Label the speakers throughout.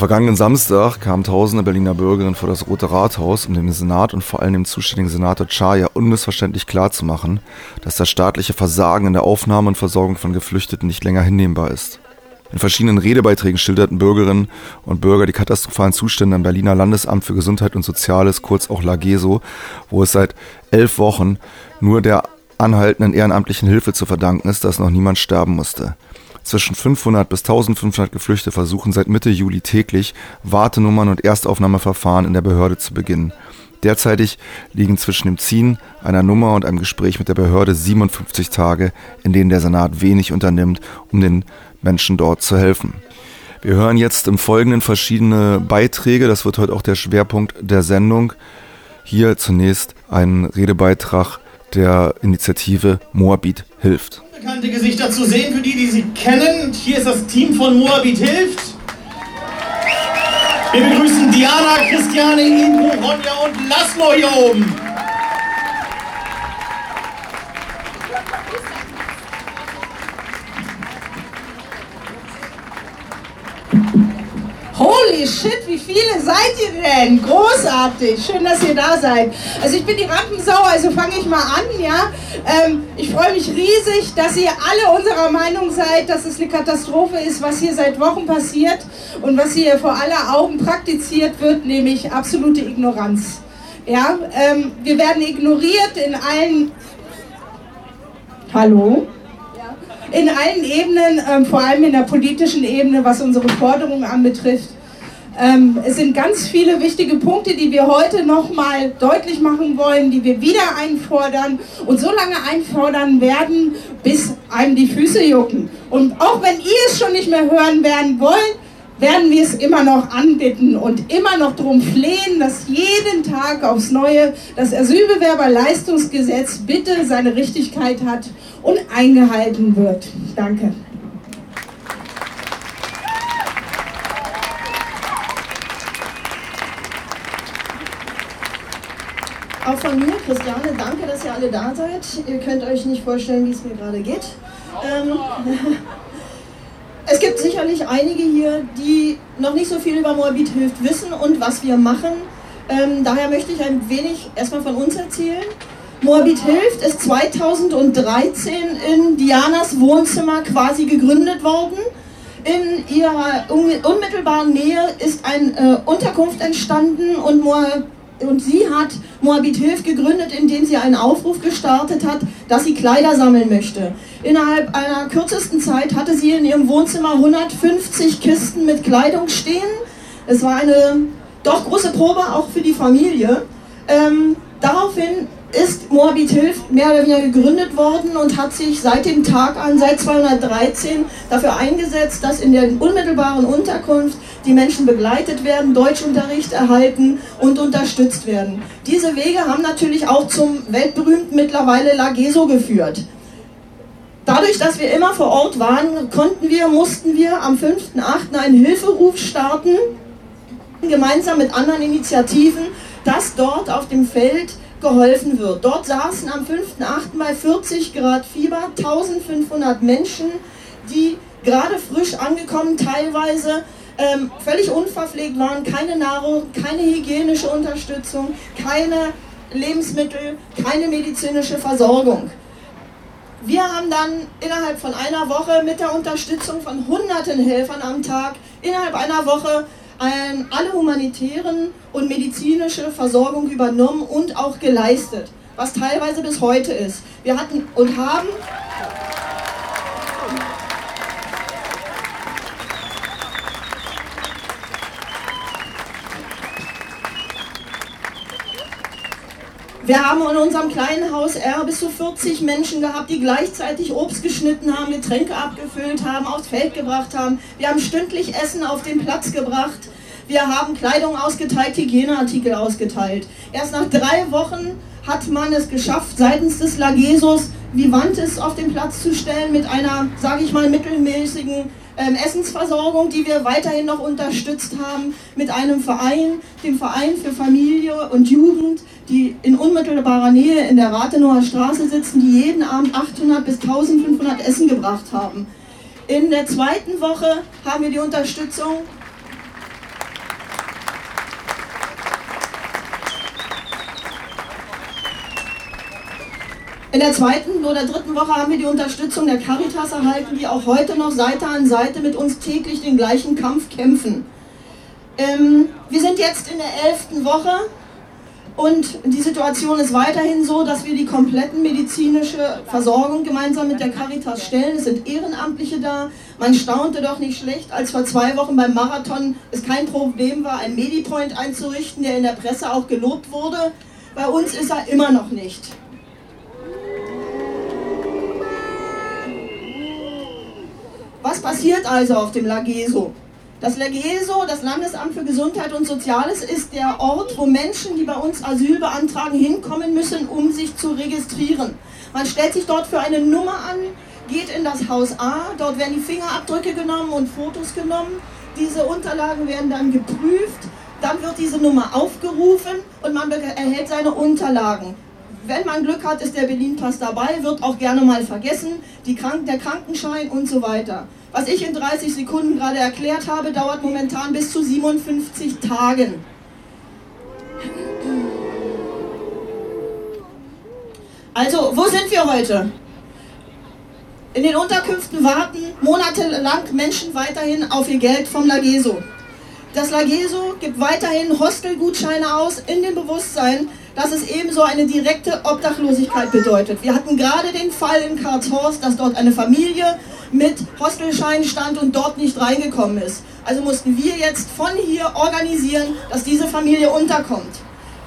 Speaker 1: vergangenen Samstag kamen tausende Berliner Bürgerinnen vor das Rote Rathaus, um dem Senat und vor allem dem zuständigen Senator Chaya unmissverständlich klarzumachen, dass das staatliche Versagen in der Aufnahme und Versorgung von Geflüchteten nicht länger hinnehmbar ist. In verschiedenen Redebeiträgen schilderten Bürgerinnen und Bürger die katastrophalen Zustände am Berliner Landesamt für Gesundheit und Soziales, kurz auch LAGESO, wo es seit elf Wochen nur der anhaltenden ehrenamtlichen Hilfe zu verdanken ist, dass noch niemand sterben musste. Zwischen 500 bis 1500 Geflüchtete versuchen seit Mitte Juli täglich Wartenummern und Erstaufnahmeverfahren in der Behörde zu beginnen. Derzeitig liegen zwischen dem Ziehen einer Nummer und einem Gespräch mit der Behörde 57 Tage, in denen der Senat wenig unternimmt, um den Menschen dort zu helfen. Wir hören jetzt im Folgenden verschiedene Beiträge. Das wird heute auch der Schwerpunkt der Sendung. Hier zunächst ein Redebeitrag der Initiative Moabit hilft.
Speaker 2: Bekannte Gesichter zu sehen, für die, die sie kennen. Hier ist das Team von Moabit hilft. Wir begrüßen Diana, Christiane, Ingo, Ronja und Laszlo hier oben.
Speaker 3: Holy shit, wie viele seid ihr denn? Großartig, schön, dass ihr da seid. Also ich bin die Rampensau, also fange ich mal an, ja. Ähm, ich freue mich riesig, dass ihr alle unserer Meinung seid, dass es eine Katastrophe ist, was hier seit Wochen passiert und was hier vor aller Augen praktiziert wird, nämlich absolute Ignoranz. Ja, ähm, wir werden ignoriert in allen... Hallo? In allen Ebenen, ähm, vor allem in der politischen Ebene, was unsere Forderungen anbetrifft. Ähm, es sind ganz viele wichtige Punkte, die wir heute nochmal deutlich machen wollen, die wir wieder einfordern und so lange einfordern werden, bis einem die Füße jucken. Und auch wenn ihr es schon nicht mehr hören werden wollen, werden wir es immer noch anbitten und immer noch darum flehen, dass jeden Tag aufs Neue das Asylbewerberleistungsgesetz bitte seine Richtigkeit hat und eingehalten wird. Danke.
Speaker 4: Auch von mir, Christiane, danke, dass ihr alle da seid. Ihr könnt euch nicht vorstellen, wie es mir gerade geht. Ähm, es gibt sicherlich einige hier, die noch nicht so viel über Moabit hilft wissen und was wir machen. Ähm, daher möchte ich ein wenig erstmal von uns erzählen. Moabit hilft ist 2013 in Dianas Wohnzimmer quasi gegründet worden. In ihrer unmittelbaren Nähe ist eine äh, Unterkunft entstanden und und sie hat Moabit Hilf gegründet, indem sie einen Aufruf gestartet hat, dass sie Kleider sammeln möchte. Innerhalb einer kürzesten Zeit hatte sie in ihrem Wohnzimmer 150 Kisten mit Kleidung stehen. Es war eine doch große Probe auch für die Familie. Ähm, daraufhin ist Moabit Hilf mehr oder weniger gegründet worden und hat sich seit dem Tag an, seit 213, dafür eingesetzt, dass in der unmittelbaren Unterkunft die Menschen begleitet werden, Deutschunterricht erhalten und unterstützt werden. Diese Wege haben natürlich auch zum weltberühmten mittlerweile Lageso geführt. Dadurch, dass wir immer vor Ort waren, konnten wir, mussten wir am 5.8. einen Hilferuf starten, gemeinsam mit anderen Initiativen, dass dort auf dem Feld geholfen wird. Dort saßen am 5.8. bei 40 Grad Fieber 1500 Menschen, die gerade frisch angekommen teilweise ähm, völlig unverpflegt waren, keine Nahrung, keine hygienische Unterstützung, keine Lebensmittel, keine medizinische Versorgung. Wir haben dann innerhalb von einer Woche mit der Unterstützung von hunderten Helfern am Tag innerhalb einer Woche alle humanitären und medizinische Versorgung übernommen und auch geleistet, was teilweise bis heute ist. Wir hatten und haben Wir haben in unserem kleinen Haus R bis zu 40 Menschen gehabt, die gleichzeitig Obst geschnitten haben, Getränke abgefüllt haben, aufs Feld gebracht haben. Wir haben stündlich Essen auf den Platz gebracht. Wir haben Kleidung ausgeteilt, Hygieneartikel ausgeteilt. Erst nach drei Wochen hat man es geschafft, seitens des Lagesos Vivantes auf den Platz zu stellen mit einer, sage ich mal, mittelmäßigen ähm, Essensversorgung, die wir weiterhin noch unterstützt haben, mit einem Verein, dem Verein für Familie und Jugend, die in unmittelbarer Nähe in der Rathenower Straße sitzen, die jeden Abend 800 bis 1500 Essen gebracht haben. In der zweiten Woche haben wir die Unterstützung In der zweiten oder dritten Woche haben wir die Unterstützung der Caritas erhalten, die auch heute noch Seite an Seite mit uns täglich den gleichen Kampf kämpfen. Ähm, wir sind jetzt in der elften Woche und die Situation ist weiterhin so, dass wir die kompletten medizinische Versorgung gemeinsam mit der Caritas stellen. Es sind Ehrenamtliche da. Man staunte doch nicht schlecht, als vor zwei Wochen beim Marathon es kein Problem war, einen Medipoint einzurichten, der in der Presse auch gelobt wurde. Bei uns ist er immer noch nicht. Was passiert also auf dem Lageso? Das LEGESO, das Landesamt für Gesundheit und Soziales, ist der Ort, wo Menschen, die bei uns Asyl beantragen, hinkommen müssen, um sich zu registrieren. Man stellt sich dort für eine Nummer an, geht in das Haus A, dort werden die Fingerabdrücke genommen und Fotos genommen. Diese Unterlagen werden dann geprüft, dann wird diese Nummer aufgerufen und man erhält seine Unterlagen. Wenn man Glück hat, ist der Berlin-Pass dabei, wird auch gerne mal vergessen, Krank der Krankenschein und so weiter. Was ich in 30 Sekunden gerade erklärt habe, dauert momentan bis zu 57 Tagen. Also, wo sind wir heute? In den Unterkünften warten monatelang Menschen weiterhin auf ihr Geld vom Lageso. Das Lageso gibt weiterhin Hostelgutscheine aus in dem Bewusstsein, dass es ebenso eine direkte Obdachlosigkeit bedeutet. Wir hatten gerade den Fall in Karlshorst, dass dort eine Familie mit Hostelschein stand und dort nicht reingekommen ist. Also mussten wir jetzt von hier organisieren, dass diese Familie unterkommt.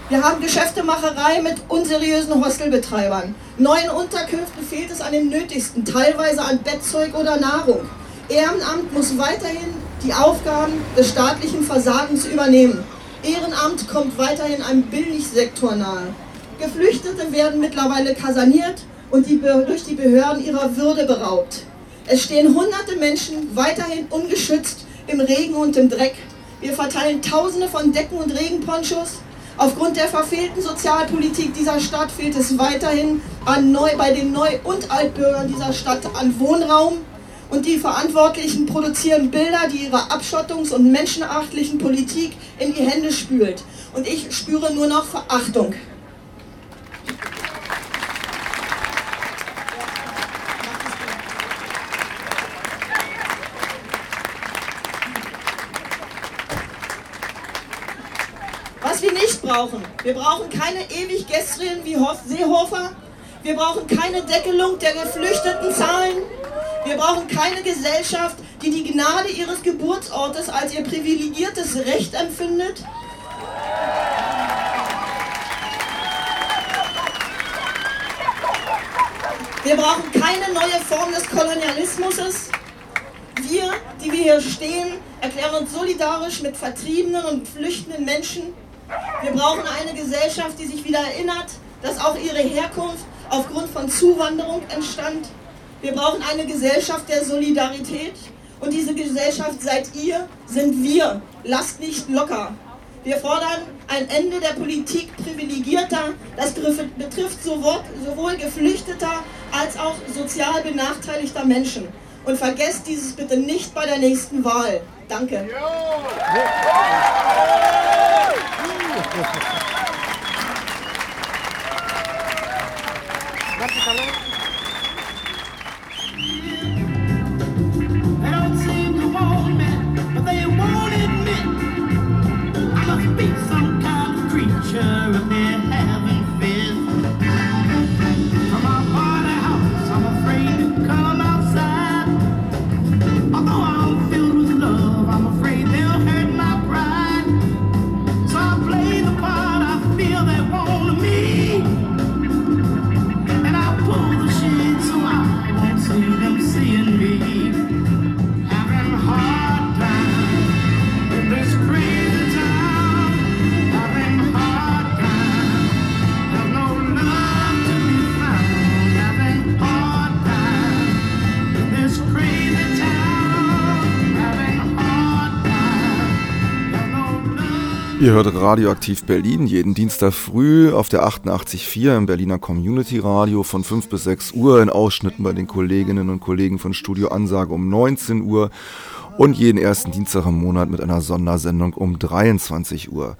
Speaker 4: Wir haben Geschäftemacherei mit unseriösen Hostelbetreibern. Neuen Unterkünften fehlt es an den nötigsten, teilweise an Bettzeug oder Nahrung. Ehrenamt muss weiterhin die Aufgaben des staatlichen Versagens übernehmen. Ehrenamt kommt weiterhin einem Billigsektor nahe. Geflüchtete werden mittlerweile kaserniert und die, durch die Behörden ihrer Würde beraubt. Es stehen hunderte Menschen weiterhin ungeschützt im Regen und im Dreck. Wir verteilen Tausende von Decken und Regenponchos. Aufgrund der verfehlten Sozialpolitik dieser Stadt fehlt es weiterhin an Neu bei den Neu- und Altbürgern dieser Stadt an Wohnraum. Und die Verantwortlichen produzieren Bilder, die ihre abschottungs- und menschenachtlichen Politik in die Hände spült. Und ich spüre nur noch Verachtung. brauchen. Wir brauchen keine ewig Gestrigen wie Seehofer. Wir brauchen keine Deckelung der geflüchteten Zahlen. Wir brauchen keine Gesellschaft, die die Gnade ihres Geburtsortes als ihr privilegiertes Recht empfindet. Wir brauchen keine neue Form des Kolonialismus. Wir, die wir hier stehen, erklären uns solidarisch mit vertriebenen und flüchtenden Menschen wir brauchen eine Gesellschaft, die sich wieder erinnert, dass auch ihre Herkunft aufgrund von Zuwanderung entstand. Wir brauchen eine Gesellschaft der Solidarität. Und diese Gesellschaft seid ihr, sind wir. Lasst nicht locker. Wir fordern ein Ende der Politik Privilegierter. Das betrifft sowohl Geflüchteter als auch sozial benachteiligter Menschen. Und vergesst dieses bitte nicht bei der nächsten Wahl. Danke. Jeremy.
Speaker 1: Ihr hört Radioaktiv Berlin jeden Dienstag früh auf der 88.4 im Berliner Community Radio von 5 bis 6 Uhr in Ausschnitten bei den Kolleginnen und Kollegen von Studio Ansage um 19 Uhr und jeden ersten Dienstag im Monat mit einer Sondersendung um 23 Uhr.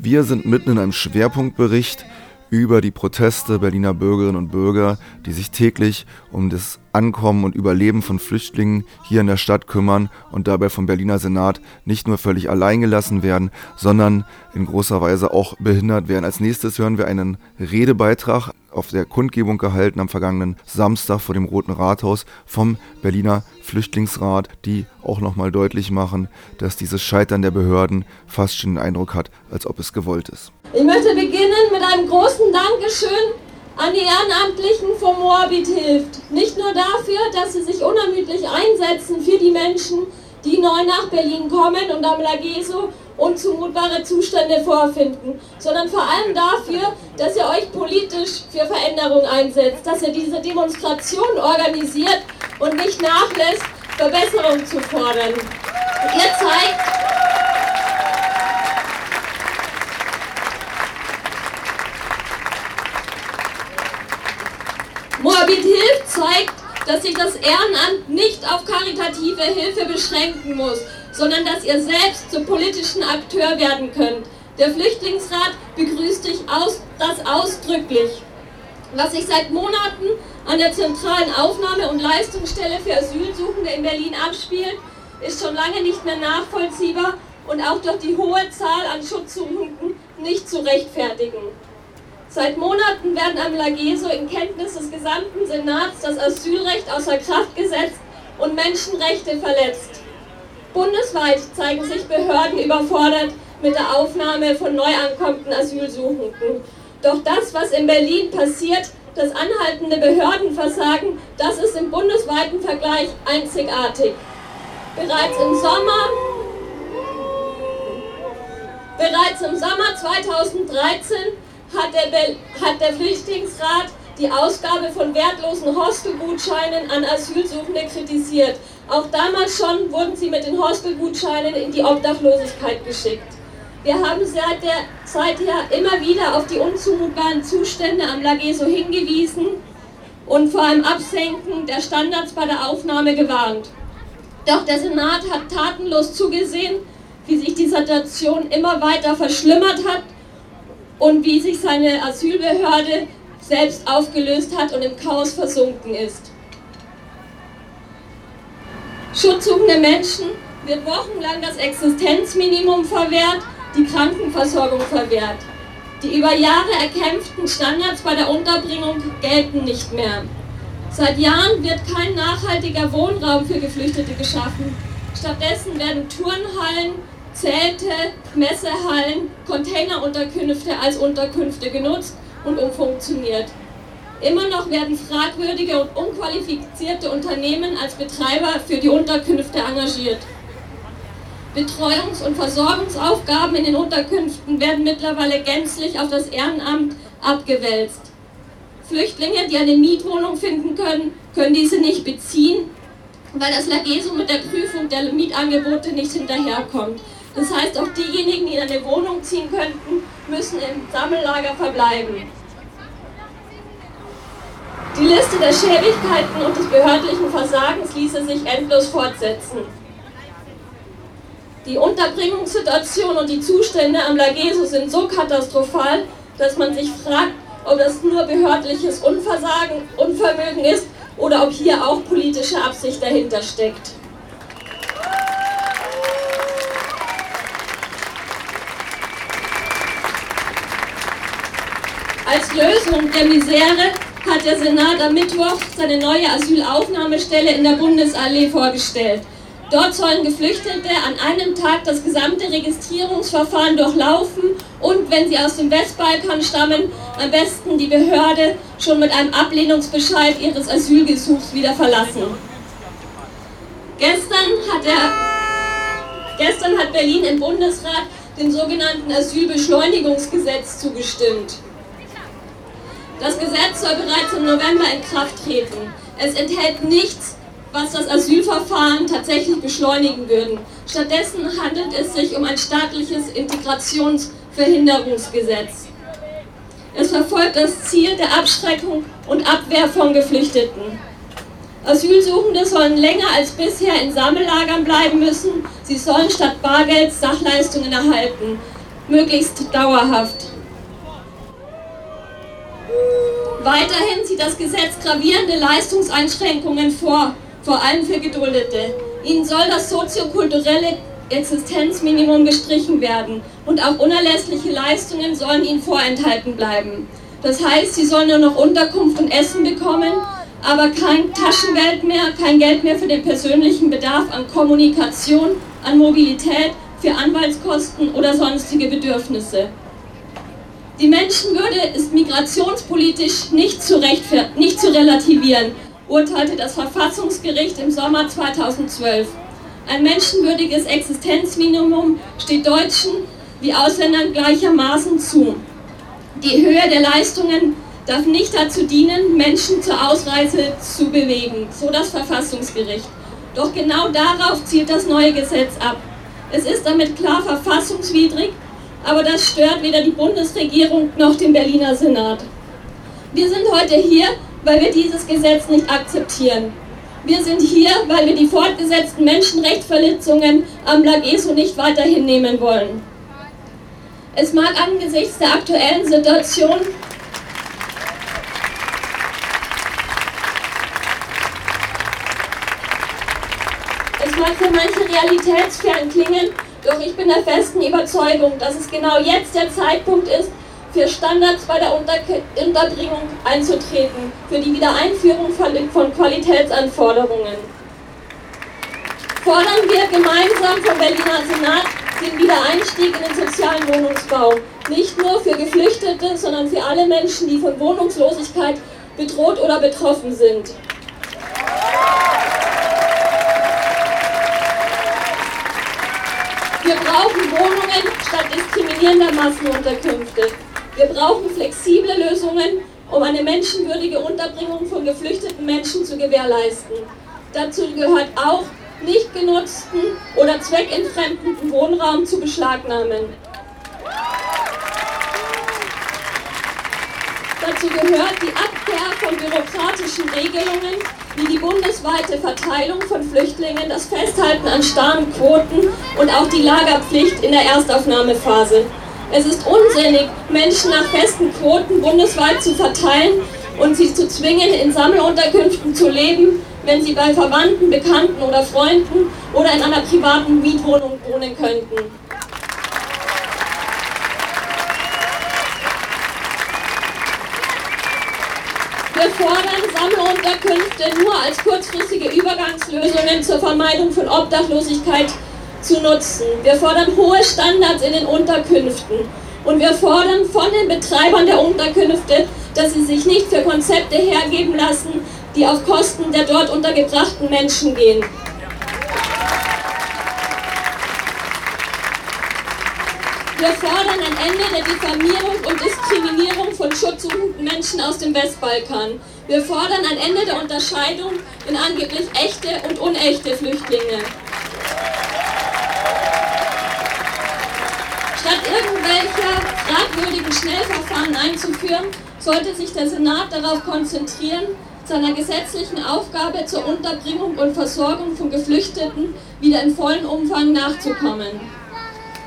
Speaker 1: Wir sind mitten in einem Schwerpunktbericht über die Proteste Berliner Bürgerinnen und Bürger, die sich täglich um das Ankommen und Überleben von Flüchtlingen hier in der Stadt kümmern und dabei vom Berliner Senat nicht nur völlig allein gelassen werden, sondern in großer Weise auch behindert werden. Als nächstes hören wir einen Redebeitrag auf der Kundgebung gehalten am vergangenen Samstag vor dem Roten Rathaus vom Berliner Flüchtlingsrat, die auch nochmal deutlich machen, dass dieses Scheitern der Behörden fast schon den Eindruck hat, als ob es gewollt ist.
Speaker 5: Ich möchte beginnen mit einem großen Dankeschön an die Ehrenamtlichen vom Moabit hilft. Nicht nur dafür, dass sie sich unermüdlich einsetzen für die Menschen, die neu nach Berlin kommen und am Lageso unzumutbare Zustände vorfinden, sondern vor allem dafür, dass ihr euch politisch für Veränderung einsetzt, dass ihr diese Demonstration organisiert und nicht nachlässt, Verbesserung zu fordern. Ihr zeigt, Moabit Hilf zeigt, dass sich das Ehrenamt nicht auf karitative Hilfe beschränken muss, sondern dass ihr selbst zum politischen Akteur werden könnt. Der Flüchtlingsrat begrüßt dich aus, das ausdrücklich. Was sich seit Monaten an der zentralen Aufnahme- und Leistungsstelle für Asylsuchende in Berlin abspielt, ist schon lange nicht mehr nachvollziehbar und auch durch die hohe Zahl an Schutzsuchenden nicht zu rechtfertigen. Seit Monaten werden am Lageso in Kenntnis des gesamten Senats das Asylrecht außer Kraft gesetzt und Menschenrechte verletzt. Bundesweit zeigen sich Behörden überfordert mit der Aufnahme von neu ankommenden Asylsuchenden. Doch das, was in Berlin passiert, das anhaltende Behördenversagen, das ist im bundesweiten Vergleich einzigartig. Bereits im Sommer Bereits im Sommer 2013 hat der, hat der Flüchtlingsrat die Ausgabe von wertlosen Hostelgutscheinen an Asylsuchende kritisiert. Auch damals schon wurden sie mit den Hostelgutscheinen in die Obdachlosigkeit geschickt. Wir haben seit der Zeit her immer wieder auf die unzumutbaren Zustände am Lageso hingewiesen und vor einem Absenken der Standards bei der Aufnahme gewarnt. Doch der Senat hat tatenlos zugesehen, wie sich die Situation immer weiter verschlimmert hat und wie sich seine Asylbehörde selbst aufgelöst hat und im Chaos versunken ist. Schutzsuchende Menschen wird wochenlang das Existenzminimum verwehrt, die Krankenversorgung verwehrt. Die über Jahre erkämpften Standards bei der Unterbringung gelten nicht mehr. Seit Jahren wird kein nachhaltiger Wohnraum für Geflüchtete geschaffen. Stattdessen werden Turnhallen, Zelte, Messehallen, Containerunterkünfte als Unterkünfte genutzt und umfunktioniert. Immer noch werden fragwürdige und unqualifizierte Unternehmen als Betreiber für die Unterkünfte engagiert. Betreuungs- und Versorgungsaufgaben in den Unterkünften werden mittlerweile gänzlich auf das Ehrenamt abgewälzt. Flüchtlinge, die eine Mietwohnung finden können, können diese nicht beziehen, weil das Lageso mit der Prüfung der Mietangebote nicht hinterherkommt. Das heißt, auch diejenigen, die in eine Wohnung ziehen könnten, müssen im Sammellager verbleiben. Die Liste der Schäbigkeiten und des behördlichen Versagens ließe sich endlos fortsetzen. Die Unterbringungssituation und die Zustände am Lageso sind so katastrophal, dass man sich fragt, ob das nur behördliches Unversagen, Unvermögen ist oder ob hier auch politische Absicht dahinter steckt. Als Lösung der Misere hat der Senat am Mittwoch seine neue Asylaufnahmestelle in der Bundesallee vorgestellt. Dort sollen Geflüchtete an einem Tag das gesamte Registrierungsverfahren durchlaufen und, wenn sie aus dem Westbalkan stammen, am besten die Behörde schon mit einem Ablehnungsbescheid ihres Asylgesuchs wieder verlassen. Gestern hat, der, gestern hat Berlin im Bundesrat dem sogenannten Asylbeschleunigungsgesetz zugestimmt. Das Gesetz soll bereits im November in Kraft treten. Es enthält nichts, was das Asylverfahren tatsächlich beschleunigen würde. Stattdessen handelt es sich um ein staatliches Integrationsverhinderungsgesetz. Es verfolgt das Ziel der Abschreckung und Abwehr von Geflüchteten. Asylsuchende sollen länger als bisher in Sammellagern bleiben müssen. Sie sollen statt Bargeld Sachleistungen erhalten, möglichst dauerhaft. Weiterhin sieht das Gesetz gravierende Leistungseinschränkungen vor, vor allem für Geduldete. Ihnen soll das soziokulturelle Existenzminimum gestrichen werden und auch unerlässliche Leistungen sollen ihnen vorenthalten bleiben. Das heißt, sie sollen nur noch Unterkunft und Essen bekommen, aber kein Taschengeld mehr, kein Geld mehr für den persönlichen Bedarf an Kommunikation, an Mobilität, für Anwaltskosten oder sonstige Bedürfnisse. Die Menschenwürde ist migrationspolitisch nicht zu, nicht zu relativieren, urteilte das Verfassungsgericht im Sommer 2012. Ein menschenwürdiges Existenzminimum steht Deutschen wie Ausländern gleichermaßen zu. Die Höhe der Leistungen darf nicht dazu dienen, Menschen zur Ausreise zu bewegen, so das Verfassungsgericht. Doch genau darauf zielt das neue Gesetz ab. Es ist damit klar verfassungswidrig, aber das stört weder die Bundesregierung noch den Berliner Senat. Wir sind heute hier, weil wir dieses Gesetz nicht akzeptieren. Wir sind hier, weil wir die fortgesetzten Menschenrechtsverletzungen am Lageso nicht weiter hinnehmen wollen. Es mag angesichts der aktuellen Situation Es mag für manche realitätsfern klingen, doch ich bin der festen Überzeugung, dass es genau jetzt der Zeitpunkt ist, für Standards bei der Unterbringung einzutreten, für die Wiedereinführung von Qualitätsanforderungen. Fordern wir gemeinsam vom Berliner Senat den Wiedereinstieg in den sozialen Wohnungsbau, nicht nur für Geflüchtete, sondern für alle Menschen, die von Wohnungslosigkeit bedroht oder betroffen sind. Wir brauchen Wohnungen statt diskriminierender Massenunterkünfte. Wir brauchen flexible Lösungen, um eine menschenwürdige Unterbringung von geflüchteten Menschen zu gewährleisten. Dazu gehört auch, nicht genutzten oder zweckentfremdeten Wohnraum zu beschlagnahmen. Dazu gehört die Abkehr von bürokratischen Regelungen wie die bundesweite Verteilung von Flüchtlingen, das Festhalten an starren Quoten und auch die Lagerpflicht in der Erstaufnahmephase. Es ist unsinnig, Menschen nach festen Quoten bundesweit zu verteilen und sie zu zwingen, in Sammelunterkünften zu leben, wenn sie bei Verwandten, Bekannten oder Freunden oder in einer privaten Mietwohnung wohnen könnten. Fordern Sammelunterkünfte nur als kurzfristige Übergangslösungen zur Vermeidung von Obdachlosigkeit zu nutzen. Wir fordern hohe Standards in den Unterkünften. Und wir fordern von den Betreibern der Unterkünfte, dass sie sich nicht für Konzepte hergeben lassen, die auf Kosten der dort untergebrachten Menschen gehen. Wir fordern ein Ende der Diffamierung und Diskriminierung von schutzsuchenden Menschen aus dem Westbalkan. Wir fordern ein Ende der Unterscheidung in angeblich echte und unechte Flüchtlinge. Statt irgendwelcher fragwürdigen Schnellverfahren einzuführen, sollte sich der Senat darauf konzentrieren, seiner gesetzlichen Aufgabe zur Unterbringung und Versorgung von Geflüchteten wieder in vollem Umfang nachzukommen.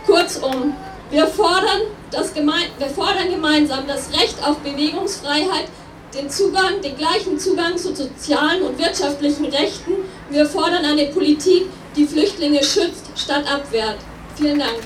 Speaker 5: Kurzum, wir fordern, das wir fordern gemeinsam das Recht auf Bewegungsfreiheit, den Zugang, den gleichen Zugang zu sozialen und wirtschaftlichen Rechten. Wir fordern eine Politik, die Flüchtlinge schützt statt abwehrt. Vielen Dank.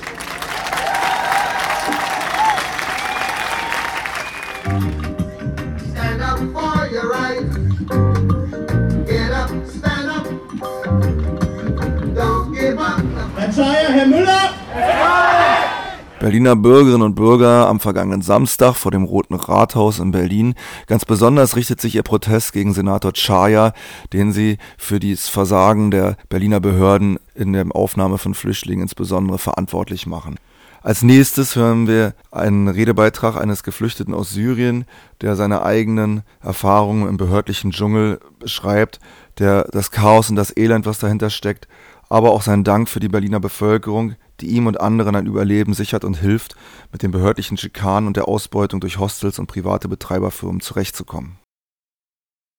Speaker 1: Berliner Bürgerinnen und Bürger am vergangenen Samstag vor dem Roten Rathaus in Berlin. Ganz besonders richtet sich ihr Protest gegen Senator Chaya, den sie für das Versagen der Berliner Behörden in der Aufnahme von Flüchtlingen insbesondere verantwortlich machen. Als nächstes hören wir einen Redebeitrag eines Geflüchteten aus Syrien, der seine eigenen Erfahrungen im behördlichen Dschungel beschreibt, der das Chaos und das Elend, was dahinter steckt, aber auch seinen Dank für die Berliner Bevölkerung, die ihm und anderen ein Überleben sichert und hilft, mit den behördlichen Schikanen und der Ausbeutung durch Hostels und private Betreiberfirmen zurechtzukommen.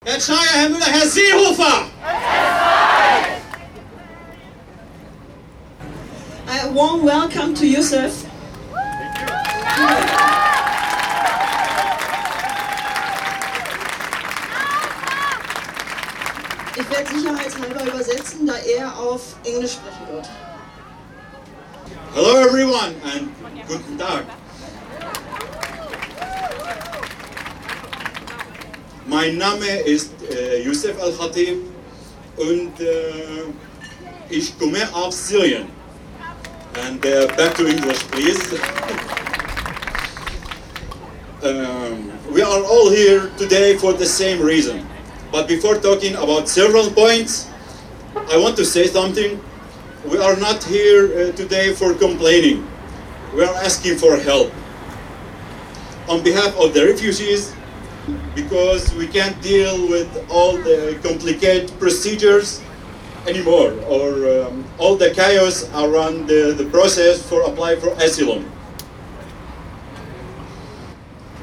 Speaker 2: Herr Schreier, Herr Müller, Herr Seehofer!
Speaker 4: A warm welcome to Yusuf. Ich werde sicherheitshalber übersetzen, da er auf Englisch sprechen wird.
Speaker 6: Hello everyone and guten Tag. Mein Name ist äh, Youssef Al-Khatib und äh, ich komme aus Syrien. And uh, back to English, please. um, we are all here today for the same reason. But before talking about several points, I want to say something. We are not here uh, today for complaining. We are asking for help. On behalf of the refugees, because we can't deal with all the complicated procedures anymore or um, all the chaos around the, the process for apply for asylum.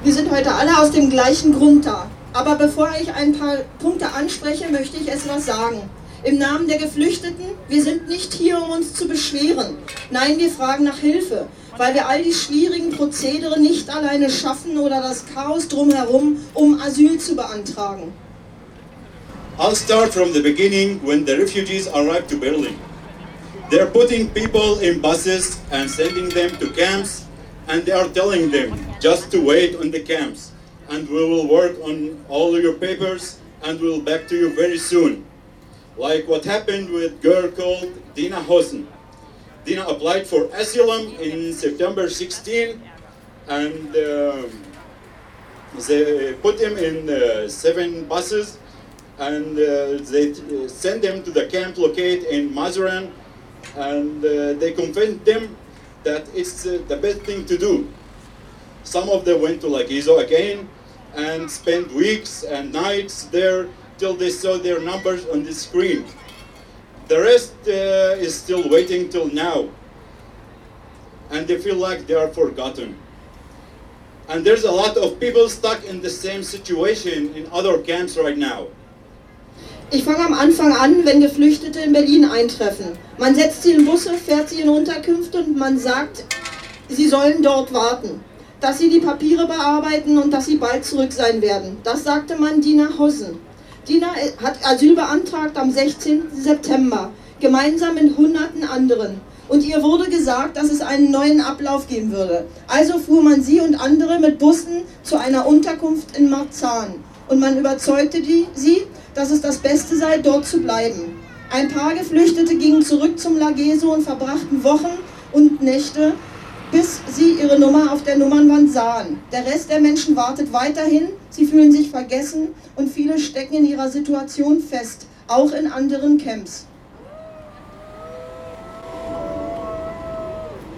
Speaker 4: Wir sind heute alle aus dem gleichen Grund da. Aber bevor ich ein paar Punkte anspreche, möchte ich etwas sagen. Im Namen der Geflüchteten, wir sind nicht hier, um uns zu beschweren. Nein, wir fragen nach Hilfe, weil wir all die schwierigen Prozedere nicht alleine schaffen oder das Chaos drumherum, um Asyl zu beantragen.
Speaker 6: I'll start from the beginning when the refugees arrived to Berlin. They're putting people in buses and sending them to camps, and they are telling them just to wait on the camps, and we will work on all your papers, and we'll back to you very soon. Like what happened with girl called Dina Hosen. Dina applied for asylum in September 16, and um, they put him in uh, seven buses and uh, they uh, send them to the camp located in Mazuran and uh, they convinced them that it's uh, the best thing to do. Some of them went to Lagizo again and spent weeks and nights there till they saw their numbers on the screen. The rest uh, is still waiting till now and they feel like they are forgotten. And there's a lot of people stuck in the same situation in other camps right now.
Speaker 4: Ich fange am Anfang an, wenn Geflüchtete in Berlin eintreffen. Man setzt sie in Busse, fährt sie in Unterkünfte und man sagt, sie sollen dort warten. Dass sie die Papiere bearbeiten und dass sie bald zurück sein werden. Das sagte man Dina Hossen. Dina hat Asyl beantragt am 16. September, gemeinsam mit hunderten anderen. Und ihr wurde gesagt, dass es einen neuen Ablauf geben würde. Also fuhr man sie und andere mit Bussen zu einer Unterkunft in Marzahn. Und man überzeugte die, sie, dass es das Beste sei, dort zu bleiben. Ein paar Geflüchtete gingen zurück zum Lageso und verbrachten Wochen und Nächte, bis sie ihre Nummer auf der Nummernwand sahen. Der Rest der Menschen wartet weiterhin, sie fühlen sich vergessen und viele stecken in ihrer Situation fest, auch in anderen Camps.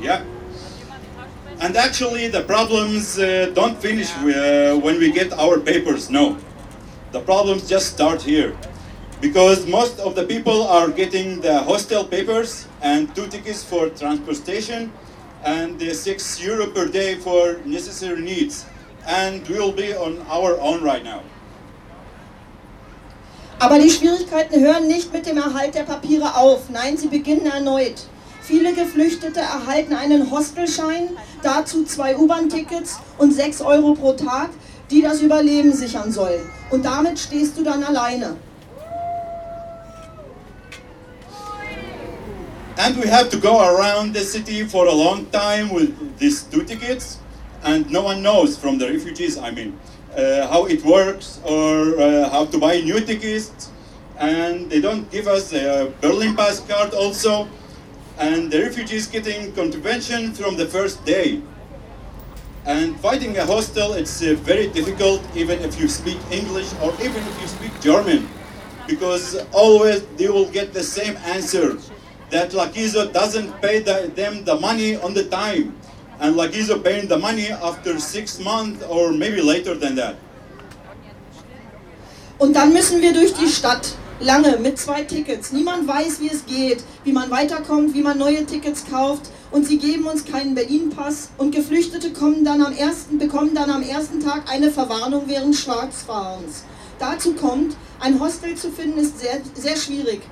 Speaker 6: Yeah. And actually, the problems uh, don't finish uh, when we get our papers, no. The problems just start here. Because most of the people are getting the hostel papers and two tickets for transportation and the six euro per day for necessary needs. And we'll be on our own right now.
Speaker 4: Aber die Schwierigkeiten hören nicht mit dem Erhalt der Papiere auf. Nein, sie beginnen erneut. Viele Geflüchtete erhalten einen Hostelschein, dazu zwei U-Bahn-Tickets und 6 Euro pro Tag, die das Überleben sichern sollen. Und damit stehst du dann alleine.
Speaker 6: And we have to go around the city for a long time with these two tickets, and no one knows from the refugees, I mean, uh, how it works or uh, how to buy new tickets. And they don't give us a Berlin pass card also. And the refugees getting contravention from the first day. And finding a hostel, it's uh, very difficult even if you speak English or even if you speak German. Because always they will get the same answer that Lakizo doesn't pay the, them the money on the time. And Lakizo paying the money after six months or maybe later than that.
Speaker 4: Und dann müssen wir durch die Stadt. Lange, mit zwei Tickets. Niemand weiß, wie es geht, wie man weiterkommt, wie man neue Tickets kauft. Und sie geben uns keinen Berlin-Pass. Und Geflüchtete kommen dann am ersten, bekommen dann am ersten Tag eine Verwarnung während Schwarzfahrens. Dazu kommt, ein Hostel zu finden ist sehr, sehr schwierig.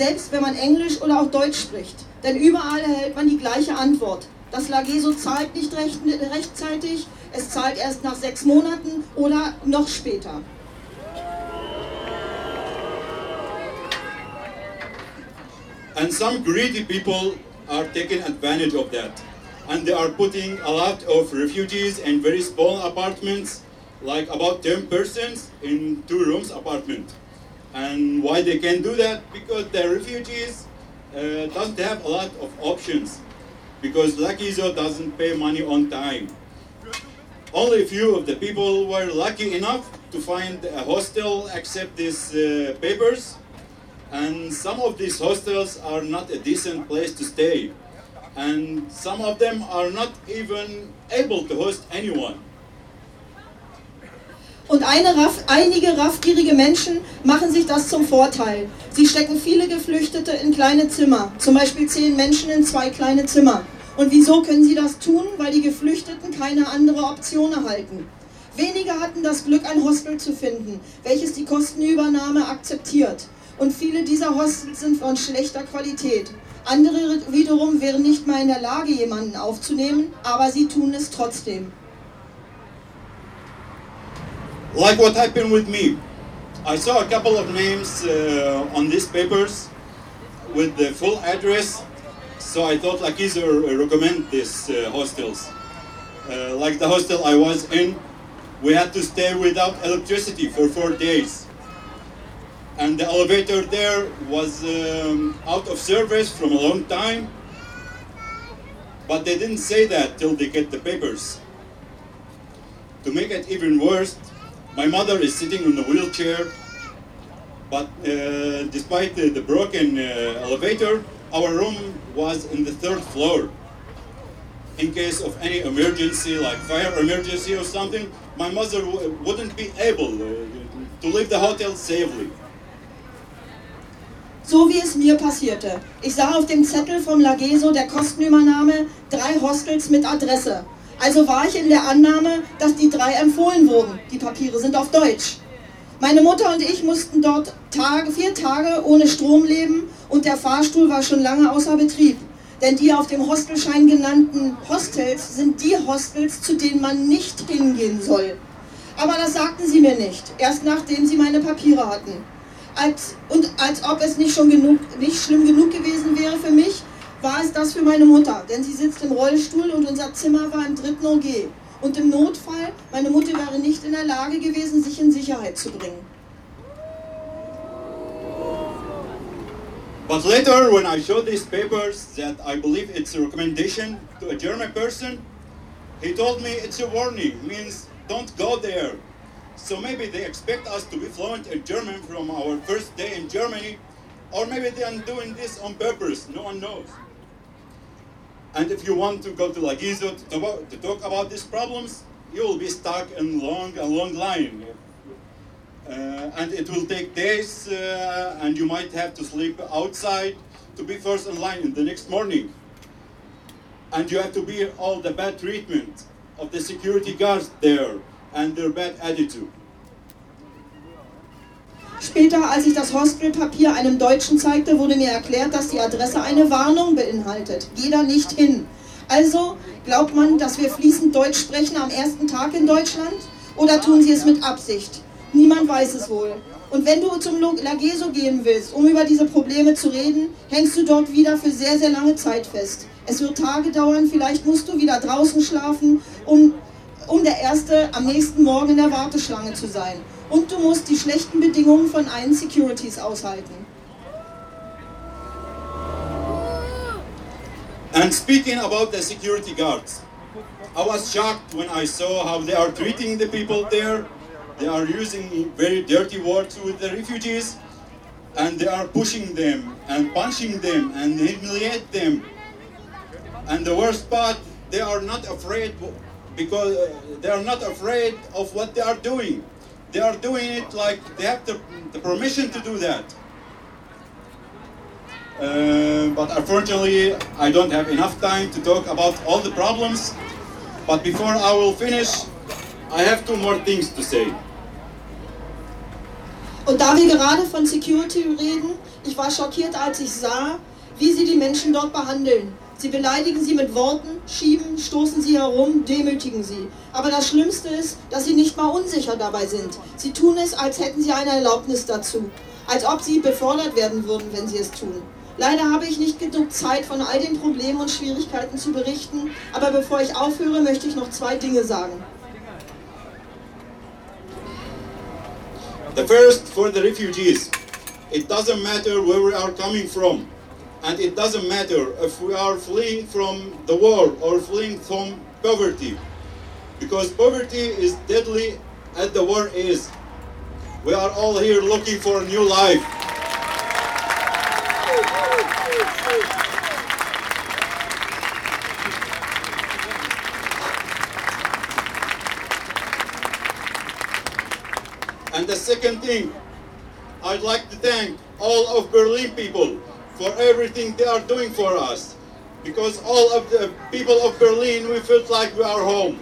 Speaker 4: Selbst wenn man Englisch oder auch Deutsch spricht. Denn überall erhält man die gleiche Antwort. Das Lageso zahlt nicht recht, rechtzeitig, es zahlt erst nach sechs Monaten oder noch später.
Speaker 6: And some greedy people are taking advantage of that. And they are putting a lot of refugees in very small apartments, like about 10 persons in two rooms apartment. And why they can do that? Because the refugees uh, doesn't have a lot of options. Because Lakizo doesn't pay money on time. Only a few of the people were lucky enough to find a hostel accept these uh, papers and some of these hostels are not a decent place to stay and some of them are not even able to host anyone
Speaker 4: Und Raff, einige raffgierige Menschen machen sich das zum Vorteil. Sie stecken viele Geflüchtete in kleine Zimmer, zum Beispiel zehn Menschen in zwei kleine Zimmer. Und wieso können sie das tun? Weil die Geflüchteten keine andere Option erhalten. Wenige hatten das Glück, ein Hostel zu finden, welches die Kostenübernahme akzeptiert. Und viele dieser Hostels sind von schlechter Qualität. Andere wiederum wären nicht mal in der Lage, jemanden aufzunehmen, aber sie tun es trotzdem.
Speaker 6: Like what happened with me. I saw a couple of names uh, on these papers with the full address so i thought like either recommend these uh, hostels. Uh, like the hostel i was in we had to stay without electricity for four days. And the elevator there was um, out of service from a long time but they didn't say that till they get the papers. To make it even worse my mother is sitting in a wheelchair, but uh, despite the, the broken uh, elevator, our room was in the third floor. In case of any emergency, like fire emergency or something, my mother wouldn't be able uh, to leave the hotel safely.
Speaker 4: So wie es mir passierte. Ich sah auf dem Zettel vom Lageso der Kostenübernahme drei Hostels mit Adresse. Also war ich in der Annahme, dass die drei empfohlen wurden. Die Papiere sind auf Deutsch. Meine Mutter und ich mussten dort Tage, vier Tage ohne Strom leben und der Fahrstuhl war schon lange außer Betrieb. Denn die auf dem Hostelschein genannten Hostels sind die Hostels, zu denen man nicht hingehen soll. Aber das sagten sie mir nicht, erst nachdem sie meine Papiere hatten. Als, und als ob es nicht schon genug, nicht schlimm genug gewesen wäre für mich, war es das für meine Mutter, denn sie sitzt im Rollstuhl und unser Zimmer war im dritten OG. Und im Notfall, meine Mutter wäre nicht in der Lage gewesen, sich in Sicherheit zu bringen.
Speaker 6: But later, when I showed these papers that I believe it's a recommendation to a German person, he told me it's a warning, means don't go there. So maybe they expect us to be fluent in German from our first day in Germany, or maybe they are doing this on purpose, no one knows. And if you want to go to Lagizo to talk, to talk about these problems, you will be stuck in long, a long line. Uh, and it will take days, uh, and you might have to sleep outside to be first in line in the next morning. And you have to bear all the bad treatment of the security guards there and their bad attitude.
Speaker 4: Später, als ich das Hostelpapier einem Deutschen zeigte, wurde mir erklärt, dass die Adresse eine Warnung beinhaltet. Geh da nicht hin. Also glaubt man, dass wir fließend Deutsch sprechen am ersten Tag in Deutschland? Oder tun sie es mit Absicht? Niemand weiß es wohl. Und wenn du zum Lageso gehen willst, um über diese Probleme zu reden, hängst du dort wieder für sehr, sehr lange Zeit fest. Es wird Tage dauern, vielleicht musst du wieder draußen schlafen, um, um der Erste am nächsten Morgen in der Warteschlange zu sein. Und du musst die schlechten Bedingungen von allen Securities aushalten.
Speaker 6: And speaking about the security guards, I was shocked when I saw how they are treating the people there. They are using very dirty words with the refugees, and they are pushing them and punching them and humiliate them. And the worst part, they are not afraid because uh, they are not afraid of what they are doing. They are doing it like they have the, the permission to do that. Uh, but unfortunately, I don't have enough time to talk about all the problems. But before I will finish, I have two more things to say.
Speaker 4: Und da wir gerade von Security reden, ich war schockiert, als ich sah, wie sie die Menschen dort behandeln. Sie beleidigen sie mit Worten, schieben, stoßen sie herum, demütigen sie. Aber das Schlimmste ist, dass sie nicht mal unsicher dabei sind. Sie tun es, als hätten sie eine Erlaubnis dazu. Als ob sie befördert werden würden, wenn sie es tun. Leider habe ich nicht genug Zeit, von all den Problemen und Schwierigkeiten zu berichten, aber bevor ich aufhöre, möchte ich noch zwei Dinge sagen.
Speaker 6: The first for the refugees. It doesn't matter where we are coming from, and it doesn't matter if we are fleeing from the war or fleeing from poverty, because poverty is deadly as the war is. We are all here looking for a new life. And the second thing, I'd like to thank all of Berlin people for everything they are doing for us. Because all of the people of Berlin, we felt like we are home.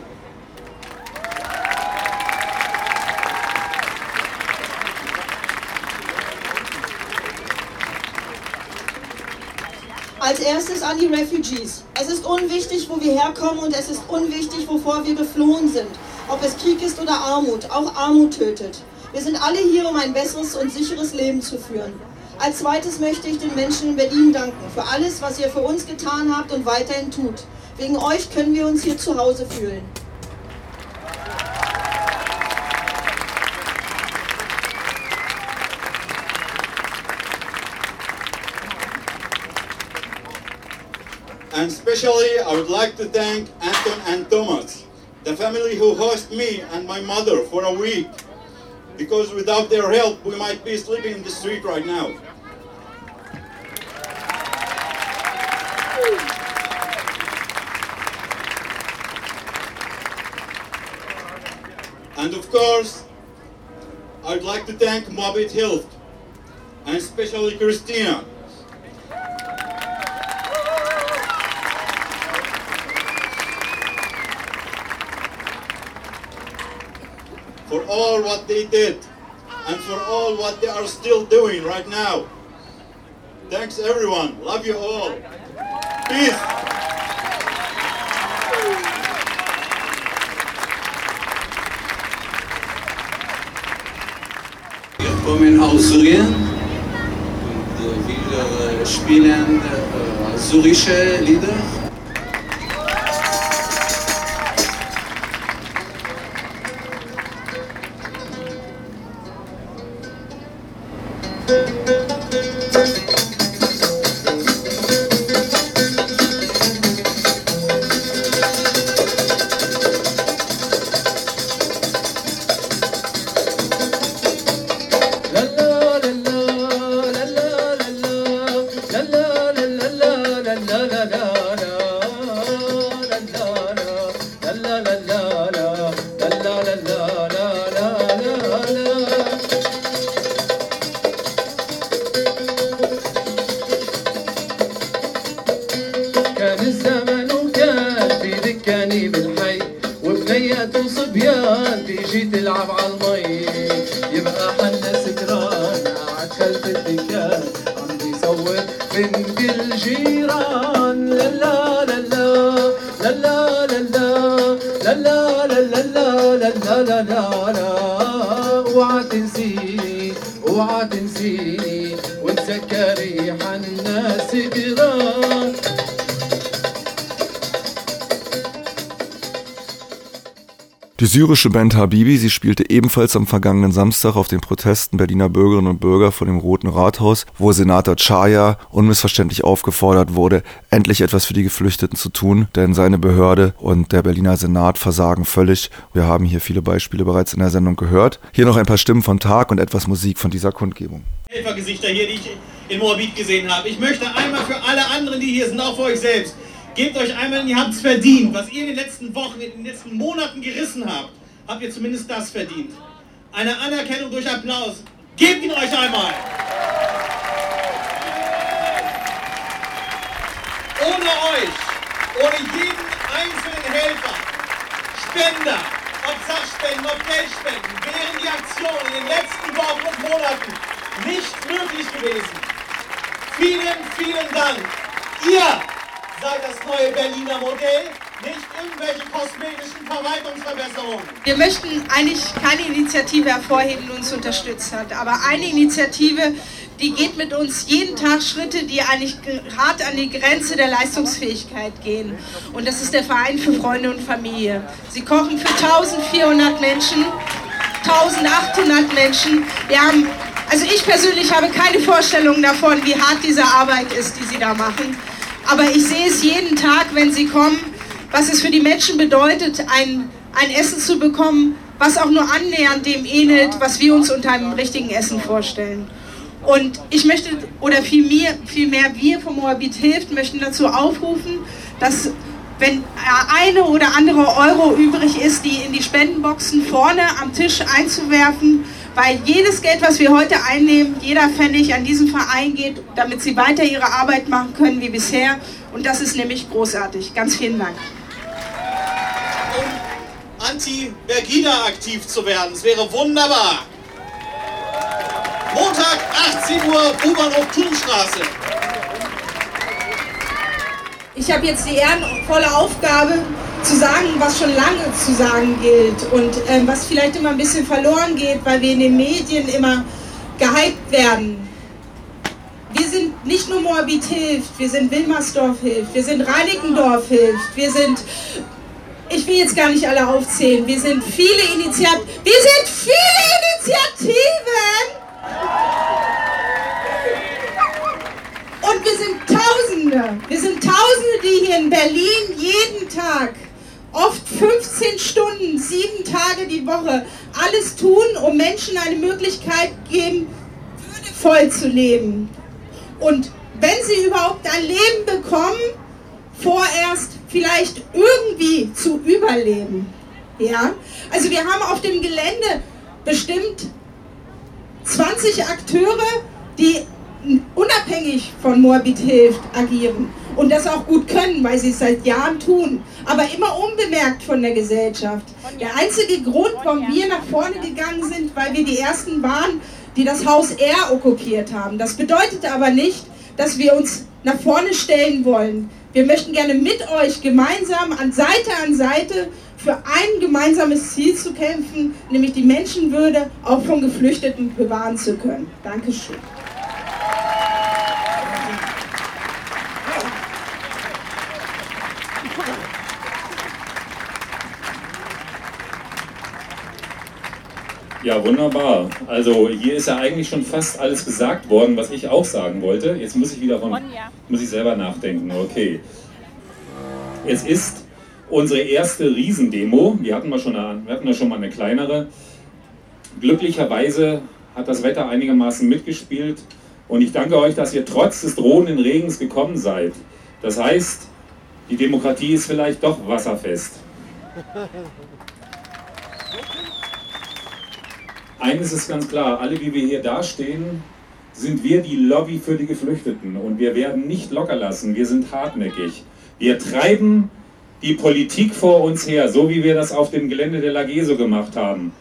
Speaker 4: Als erstes an die Refugees. Es ist unwichtig, wo wir herkommen und es ist unwichtig, wovor wir geflohen sind. Ob es Krieg ist oder Armut. Auch Armut tötet. Wir sind alle hier, um ein besseres und sicheres Leben zu führen. Als zweites möchte ich den Menschen in Berlin danken für alles, was ihr für uns getan habt und weiterhin tut. Wegen euch können wir uns hier zu Hause fühlen.
Speaker 6: And especially, I would like to thank Anton and Thomas, the family who host me and my mother for a week. Because without their help, we might be sleeping in the street right now. And of course, I'd like to thank Mobit Health, and especially Christina, for all what they did and for all what they are still doing right now. Thanks everyone. Love you all. Peace.
Speaker 7: Kommen aus Syrien und äh, wir äh, spielen äh, syrische Lieder.
Speaker 1: Syrische Band Habibi, sie spielte ebenfalls am vergangenen Samstag auf den Protesten Berliner Bürgerinnen und Bürger vor dem Roten Rathaus, wo Senator Chaya unmissverständlich aufgefordert wurde, endlich etwas für die Geflüchteten zu tun, denn seine Behörde und der Berliner Senat versagen völlig. Wir haben hier viele Beispiele bereits in der Sendung gehört. Hier noch ein paar Stimmen von Tag und etwas Musik von dieser Kundgebung.
Speaker 2: Helfergesichter hier, die ich in Moabit gesehen habe. Ich möchte einmal für alle anderen, die hier sind, auch für euch selbst, gebt euch einmal, ihr habt es verdient. Was ihr in den letzten Wochen, in den letzten Monaten gerissen habt, habt ihr zumindest das verdient. Eine Anerkennung durch Applaus. Gebt ihn euch einmal. Ohne euch, ohne jeden einzelnen Helfer, Spender, ob Sachspenden, ob Geldspenden, wären die Aktionen in den letzten Wochen und Monaten nicht möglich gewesen. Vielen, vielen Dank. Ihr seid das neue Berliner Modell, nicht irgendwelche kosmetischen Verwaltungsverbesserungen.
Speaker 3: Wir möchten eigentlich keine Initiative hervorheben, die uns unterstützt hat, aber eine Initiative, die geht mit uns jeden Tag Schritte, die eigentlich hart an die Grenze der Leistungsfähigkeit gehen. Und das ist der Verein für Freunde und Familie. Sie kochen für 1400 Menschen, 1800 Menschen. Wir haben, also ich persönlich habe keine Vorstellung davon, wie hart diese Arbeit ist, die sie da machen. Aber ich sehe es jeden Tag, wenn sie kommen, was es für die Menschen bedeutet, ein, ein Essen zu bekommen, was auch nur annähernd dem ähnelt, was wir uns unter einem richtigen Essen vorstellen. Und ich möchte, oder vielmehr, vielmehr wir vom Moabit Hilft möchten dazu aufrufen, dass wenn eine oder andere Euro übrig ist, die in die Spendenboxen vorne am Tisch einzuwerfen, weil jedes Geld, was wir heute einnehmen, jeder Pfennig an diesen Verein geht, damit sie weiter ihre Arbeit machen können wie bisher. Und das ist nämlich großartig. Ganz vielen Dank.
Speaker 2: Um anti-Vergina aktiv zu werden. Es wäre wunderbar. Montag, 18 Uhr, U-Bahnhof Thunstraße.
Speaker 3: Ich habe jetzt die ehrenvolle Aufgabe zu sagen, was schon lange zu sagen gilt und ähm, was vielleicht immer ein bisschen verloren geht, weil wir in den Medien immer gehypt werden. Wir sind nicht nur Moabit hilft, wir sind Wilmersdorf hilft, wir sind Reinickendorf hilft, wir sind, ich will jetzt gar nicht alle aufzählen, wir sind viele Initiativen, wir sind viele Initiativen und wir sind Tausende. Wir sind Tausende, die hier in Berlin jeden Tag, oft 15 Stunden, sieben Tage die Woche, alles tun, um Menschen eine Möglichkeit geben, würdevoll zu leben. Und wenn sie überhaupt ein Leben bekommen, vorerst vielleicht irgendwie zu überleben. Ja? Also wir haben auf dem Gelände bestimmt 20 Akteure, die unabhängig von Morbid hilft agieren und das auch gut können, weil sie es seit Jahren tun, aber immer unbemerkt von der Gesellschaft. Der einzige Grund, warum wir nach vorne gegangen sind, weil wir die ersten waren, die das Haus R okkupiert haben. Das bedeutet aber nicht, dass wir uns nach vorne stellen wollen. Wir möchten gerne mit euch gemeinsam an Seite an Seite für ein gemeinsames Ziel zu kämpfen, nämlich die Menschenwürde auch von Geflüchteten bewahren zu können. Dankeschön.
Speaker 8: Ja, wunderbar. Also hier ist ja eigentlich schon fast alles gesagt worden, was ich auch sagen wollte. Jetzt muss ich wieder von, muss ich selber nachdenken. Okay. Es ist unsere erste Riesendemo. Wir hatten, mal schon eine, wir hatten ja schon mal eine kleinere. Glücklicherweise hat das Wetter einigermaßen mitgespielt. Und ich danke euch, dass ihr trotz des drohenden Regens gekommen seid. Das heißt, die Demokratie ist vielleicht doch wasserfest. Eines ist ganz klar, alle wie wir hier dastehen, sind wir die Lobby für die Geflüchteten und wir werden nicht locker lassen, wir sind hartnäckig. Wir treiben die Politik vor uns her, so wie wir das auf dem Gelände der Lageso gemacht haben.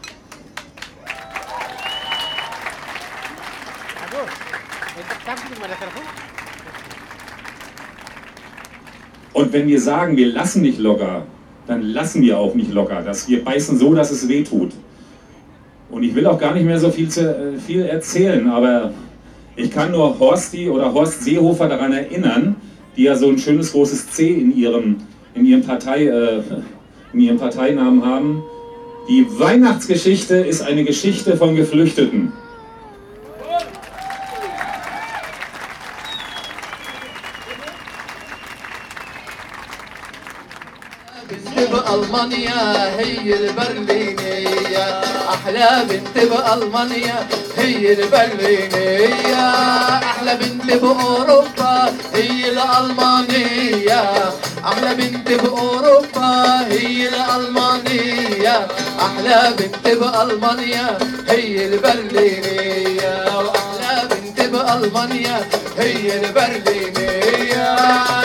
Speaker 8: Und wenn wir sagen, wir lassen nicht locker, dann lassen wir auch nicht locker. Dass wir beißen so, dass es weh tut. Und ich will auch gar nicht mehr so viel, zu, äh, viel erzählen, aber ich kann nur Horsti oder Horst Seehofer daran erinnern, die ja so ein schönes großes C in ihrem in ihrem, Partei, äh, in ihrem Parteinamen haben. Die Weihnachtsgeschichte ist eine Geschichte von Geflüchteten.
Speaker 7: بألمانيا هي البرلينية. أحلى بنت بألمانيا هي البرلينية. أحلى بنت بأوروبا هي الألمانية. أحلى بنت بأوروبا هي الألمانية. أحلى بنت بألمانيا هي البرلينية. وأحلى بنت بألمانيا هي البرلينية.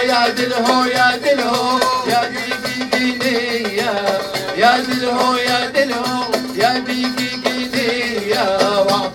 Speaker 7: يا دلهو يا دلهو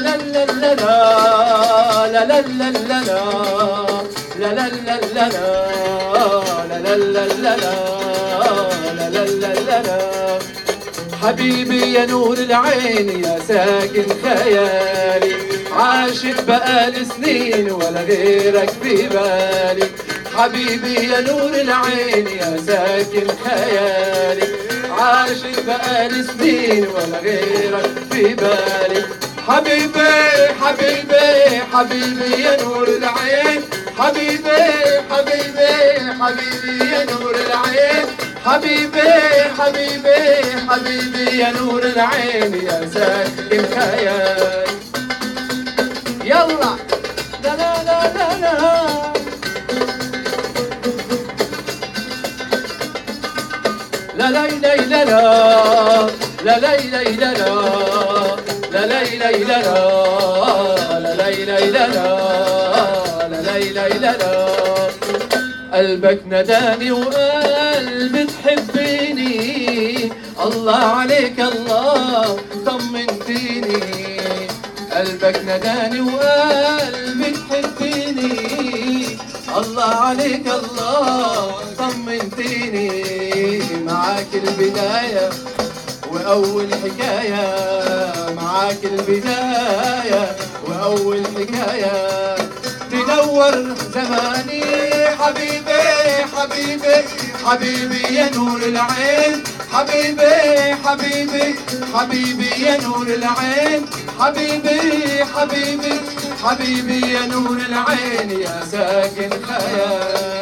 Speaker 7: لا لا لا لا لا لا لا لا لا لا لا لا لا لا لا لا لا لا حبيبي يا نور العين يا ساكن خيالي عاشق بقالي سنين ولا غيرك في بالي. حبيبي يا نور العين يا ساكن خيالي عاشق بقالي سنين ولا غيرك في بالي. حبيبي حبيبي حبيبي يا نور العين. حبيبي حبيبي حبيبي يا نور العين. حبيبي حبيبي حبيبي يا نور العين. يا ساكن خيال يلا. لا لا لا. لا لا لا لا لا. لا لا لا لا لا. قلبك نداني وقلبي تحبيني الله عليك الله طمنتيني. قلبك نداني وقلبي تحبيني الله عليك الله طمنتيني. معاك البداية وأول حكاية معاك البداية وأول حكاية تنور زماني. حبيبي حبيبي حبيبي يا نور العين. حبيبي حبيبي حبيبي يا نور العين. حبيبي حبيبي حبيبي يا نور العين. يا ساكن خيال